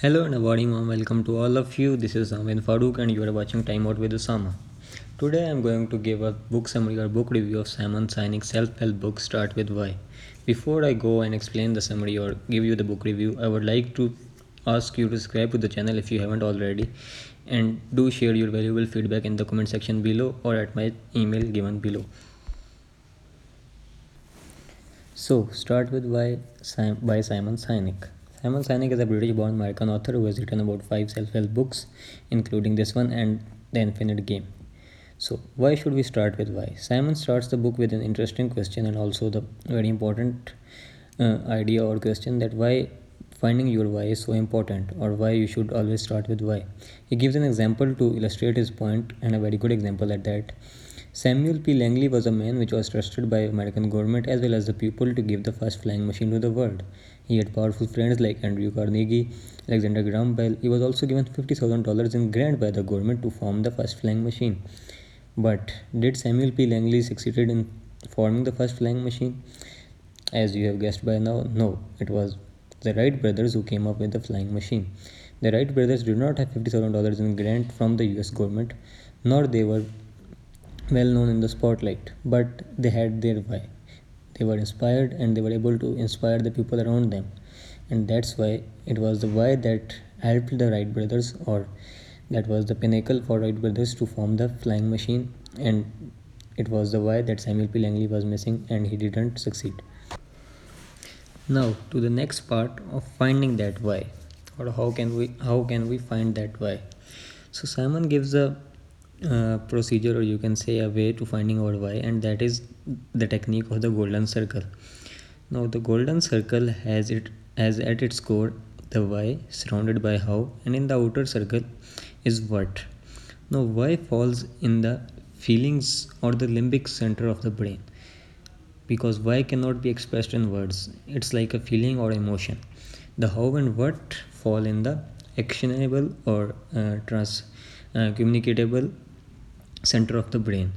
Hello and a warm welcome to all of you. This is Amin Farooq and you are watching Time Out with Osama. Today I am going to give a book summary or book review of Simon Sinek's self-help book Start With Why. Before I go and explain the summary or give you the book review, I would like to ask you to subscribe to the channel if you haven't already and do share your valuable feedback in the comment section below or at my email given below. So, Start With Why by Simon Sinek. Simon Sinek is a British-born American author who has written about five self-help books, including this one and The Infinite Game. So, why should we start with why? Simon starts the book with an interesting question and also the very important uh, idea or question that why finding your why is so important or why you should always start with why. He gives an example to illustrate his point and a very good example at that. Samuel P. Langley was a man which was trusted by American government as well as the people to give the first flying machine to the world. He had powerful friends like Andrew Carnegie, Alexander Graham Bell. He was also given $50,000 in grant by the government to form the first flying machine. But did Samuel P. Langley succeeded in forming the first flying machine? As you have guessed by now, no. It was the Wright brothers who came up with the flying machine. The Wright brothers did not have $50,000 in grant from the US government, nor they were well known in the spotlight, but they had their why. They were inspired and they were able to inspire the people around them. And that's why it was the why that helped the Wright brothers, or that was the pinnacle for Wright brothers to form the flying machine. And it was the why that Samuel P. Langley was missing and he didn't succeed. Now to the next part of finding that why or how can we how can we find that why. So Simon gives a uh, procedure or you can say a way to finding our why and that is the technique of the golden circle. Now the golden circle has it as at its core the why surrounded by how and in the outer circle is what. Now why falls in the feelings or the limbic center of the brain? Because why cannot be expressed in words. It's like a feeling or emotion. The how and what fall in the actionable or uh, trans uh, communicatable center of the brain.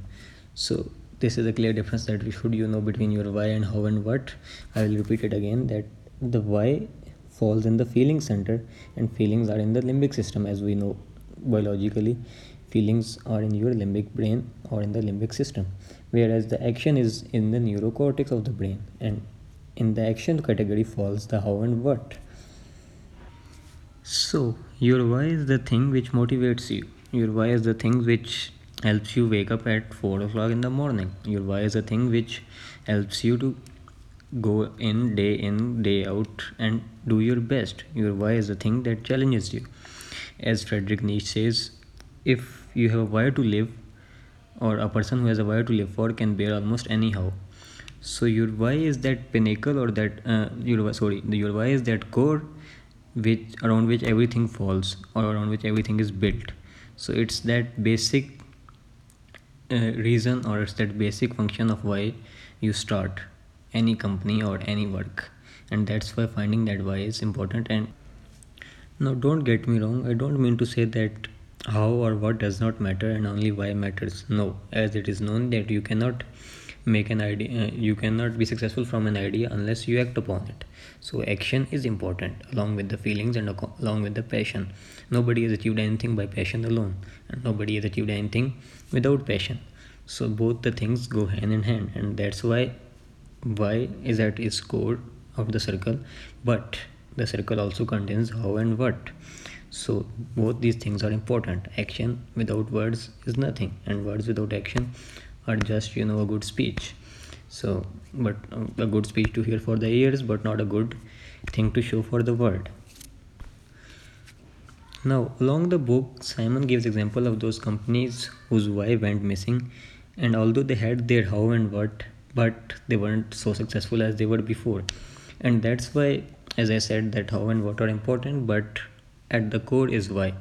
So this is a clear difference that we should you know between your why and how and what. I will repeat it again that the why falls in the feeling center and feelings are in the limbic system as we know biologically. Feelings are in your limbic brain or in the limbic system whereas the action is in the neurocortex of the brain and in the action category falls the how and what. So your why is the thing which motivates you. Your why is the thing which helps you wake up at 4 o'clock in the morning. Your why is a thing which helps you to go in day in day out and do your best. Your why is a thing that challenges you. As frederick Nietzsche says if you have a why to live or a person who has a why to live for can bear almost anyhow. So your why is that pinnacle or that uh, your sorry your why is that core which around which everything falls or around which everything is built. So it's that basic uh, reason or it's that basic function of why you start any company or any work. And that's why finding that why is important. And now don't get me wrong i don't mean to say that how or what does not matter and only why matters. No as it is known that you cannot make an idea uh, you cannot be successful from an idea unless you act upon it. So action is important along with the feelings and along with the passion. Nobody has achieved anything by passion alone and nobody has achieved anything without passion. So both the things go hand in hand and that's why why is at its core of the circle. But the circle also contains how and what. So both these things are important. Action without words is nothing and words without action are just you know a good speech. So but uh, a good speech to hear for the ears but not a good thing to show for the world now along the book simon gives example of those companies whose why went missing and although they had their how and what but they weren't so successful as they were before. And that's why as i said that how and what are important but at the core is why.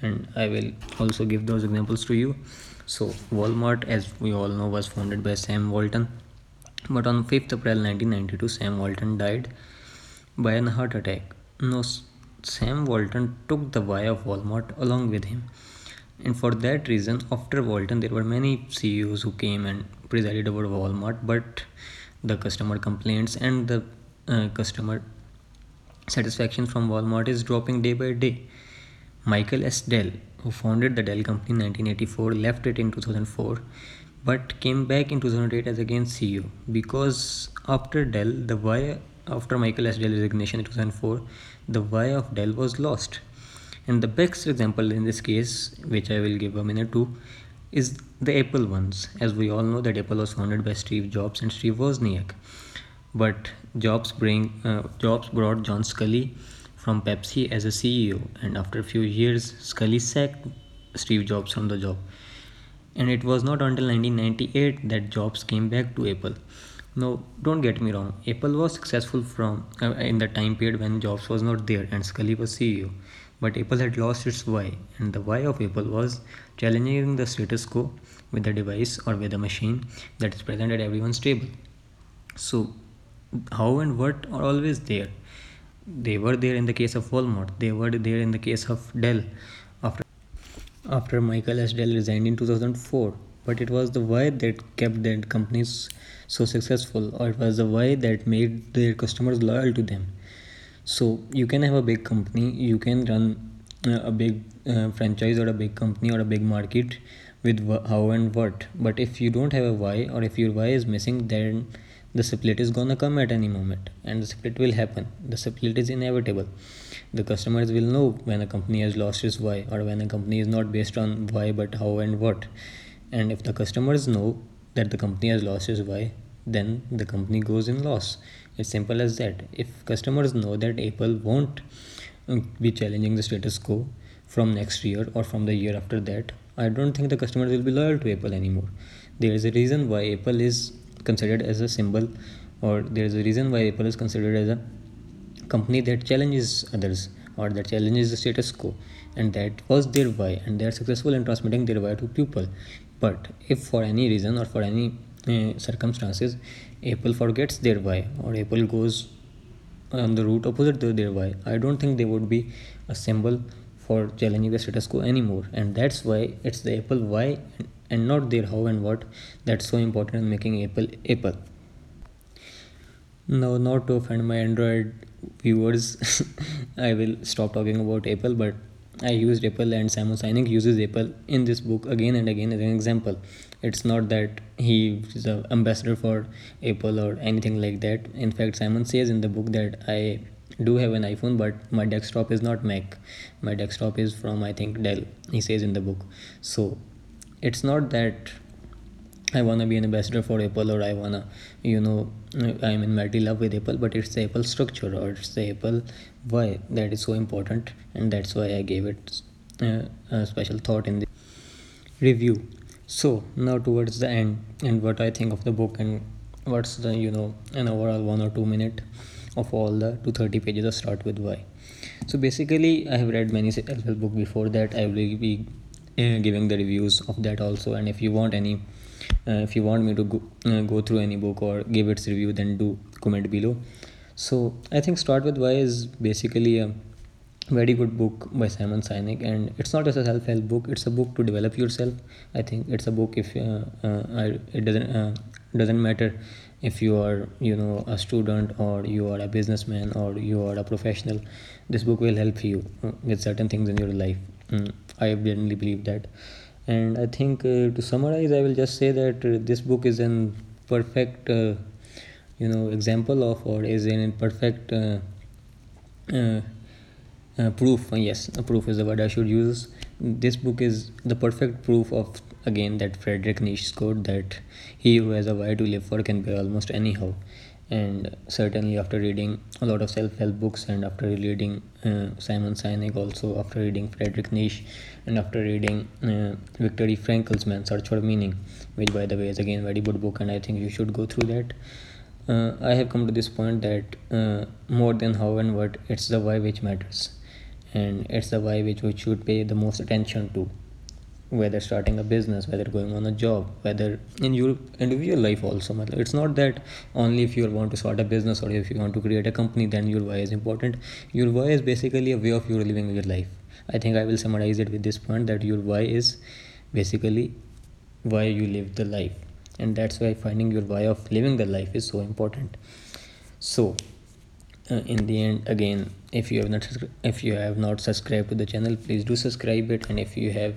And i will also give those examples to you. So walmart as we all know was founded by sam walton. But on 5th april 1992 sam walton died by a heart attack. No sam walton took the why of walmart along with him and for that reason after walton there were many ceos who came and presided over walmart but the customer complaints and the uh, customer satisfaction from Walmart is dropping day by day. Michael S. Dell, who founded the Dell company in 1984, left it in 2004 but came back in 2008 as again CEO because after Dell, the why after Michael S. Dell resignation in 2004, the why of Dell was lost. And the best example in this case, which I will give a minute to, is the Apple ones. As we all know that Apple was founded by Steve Jobs and Steve Wozniak. But Jobs bring uh, Jobs brought John Sculley from Pepsi as a CEO, and after a few years, Sculley sacked Steve Jobs from the job. And it was not until 1998 that Jobs came back to Apple. No, don't get me wrong. Apple was successful from uh, in the time period when Jobs was not there and Sculley was CEO. But Apple had lost its why, and the why of Apple was challenging the status quo with a device or with a machine that is present at everyone's table. So, how and what are always there. They were there in the case of Walmart. They were there in the case of Dell. After after Michael S. Dell resigned in 2004, but it was the why that kept that companies so successful, or it was the why that made their customers loyal to them. So you can have a big company you can run uh, a big uh, franchise or a big company or a big market with how and what but if you don't have a why or if your why is missing then the split is gonna come at any moment and the split will happen. The split is inevitable. The customers will know when a company has lost its why or when a company is not based on why but how and what and if the customers know that the company has lost its why then the company goes in loss. It's simple as that. If customers know that apple won't uh, be challenging the status quo from next year or from the year after that i don't think the customers will be loyal to apple anymore. There is a reason why apple is considered as a symbol or there is a reason why apple is considered as a company that challenges others or that challenges the status quo and that was their why and they are successful in transmitting their why to people. But if for any reason or for any uh, circumstances apple forgets their why or apple goes on the route opposite to their why i don't think they would be a symbol for challenging the status quo anymore. And that's why it's the apple why and not their how and what that's so important in making apple apple. Now not to offend my android viewers i will stop talking about apple but i used apple and simon sinek uses apple in this book again and again as an example. It's not that he is an ambassador for apple or anything like that. In fact simon says in the book that i do have an iphone but my desktop is not mac. My desktop is from i think dell he says in the book. So it's not that i want to be an ambassador for apple or i want to you know i'm in madly love with apple but it's the apple structure or it's the apple why that is so important and that's why i gave it uh, a special thought in the review. So now towards the end and what i think of the book and what's the you know an overall one or two minute of all the 230 pages of start with why. So basically i have read many self-help book before that. I will be uh, giving the reviews of that also. And if you want any uh, if you want me to go, uh, go through any book or give its review then do comment below so i think start with why is basically a very good book by Simon Sinek, and it's not just a self-help book. It's a book to develop yourself. I think it's a book if uh, uh, it doesn't uh, doesn't matter if you are you know a student or you are a businessman or you are a professional. This book will help you uh, with certain things in your life. Mm, I genuinely believe that, and I think uh, to summarize, I will just say that uh, this book is an perfect you know example of or is in perfect uh, proof uh, yes proof is the word i should use. This book is the perfect proof of again that frederick Nietzsche's quote that he who has a why to live for can be almost anyhow and certainly after reading a lot of self-help books and after reading uh, Simon Sinek also after reading frederick Nietzsche and after reading uh, Frankl's Man Search for Meaning which by the way is again very good book and I think you should go through that. Uh, I have come to this point that uh, more than how and what it's the why which matters. And it's the why which we should pay the most attention to whether starting a business whether going on a job whether in your individual life also it's not that only if you want to start a business or if you want to create a company then your why is important. Your why is basically a way of your living your life. I think i will summarize it with this point that your why is basically why you live the life. And that's why finding your why of living the life is so important. So uh, in the end again if you have not if you have not subscribed to the channel please do subscribe it. And if you have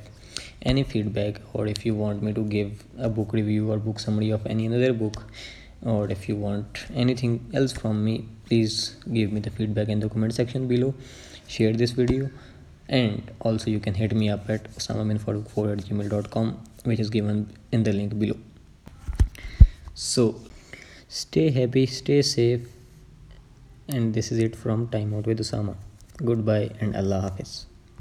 any feedback or if you want me to give a book review or book summary of any another book or if you want anything else from me please give me the feedback in the comment section below. Share this video. And also you can hit me up at osamaminfarooq4 at gmail.com which is given in the link below. So stay happy stay safe. And this is it from time out with osama goodbye and allah hafiz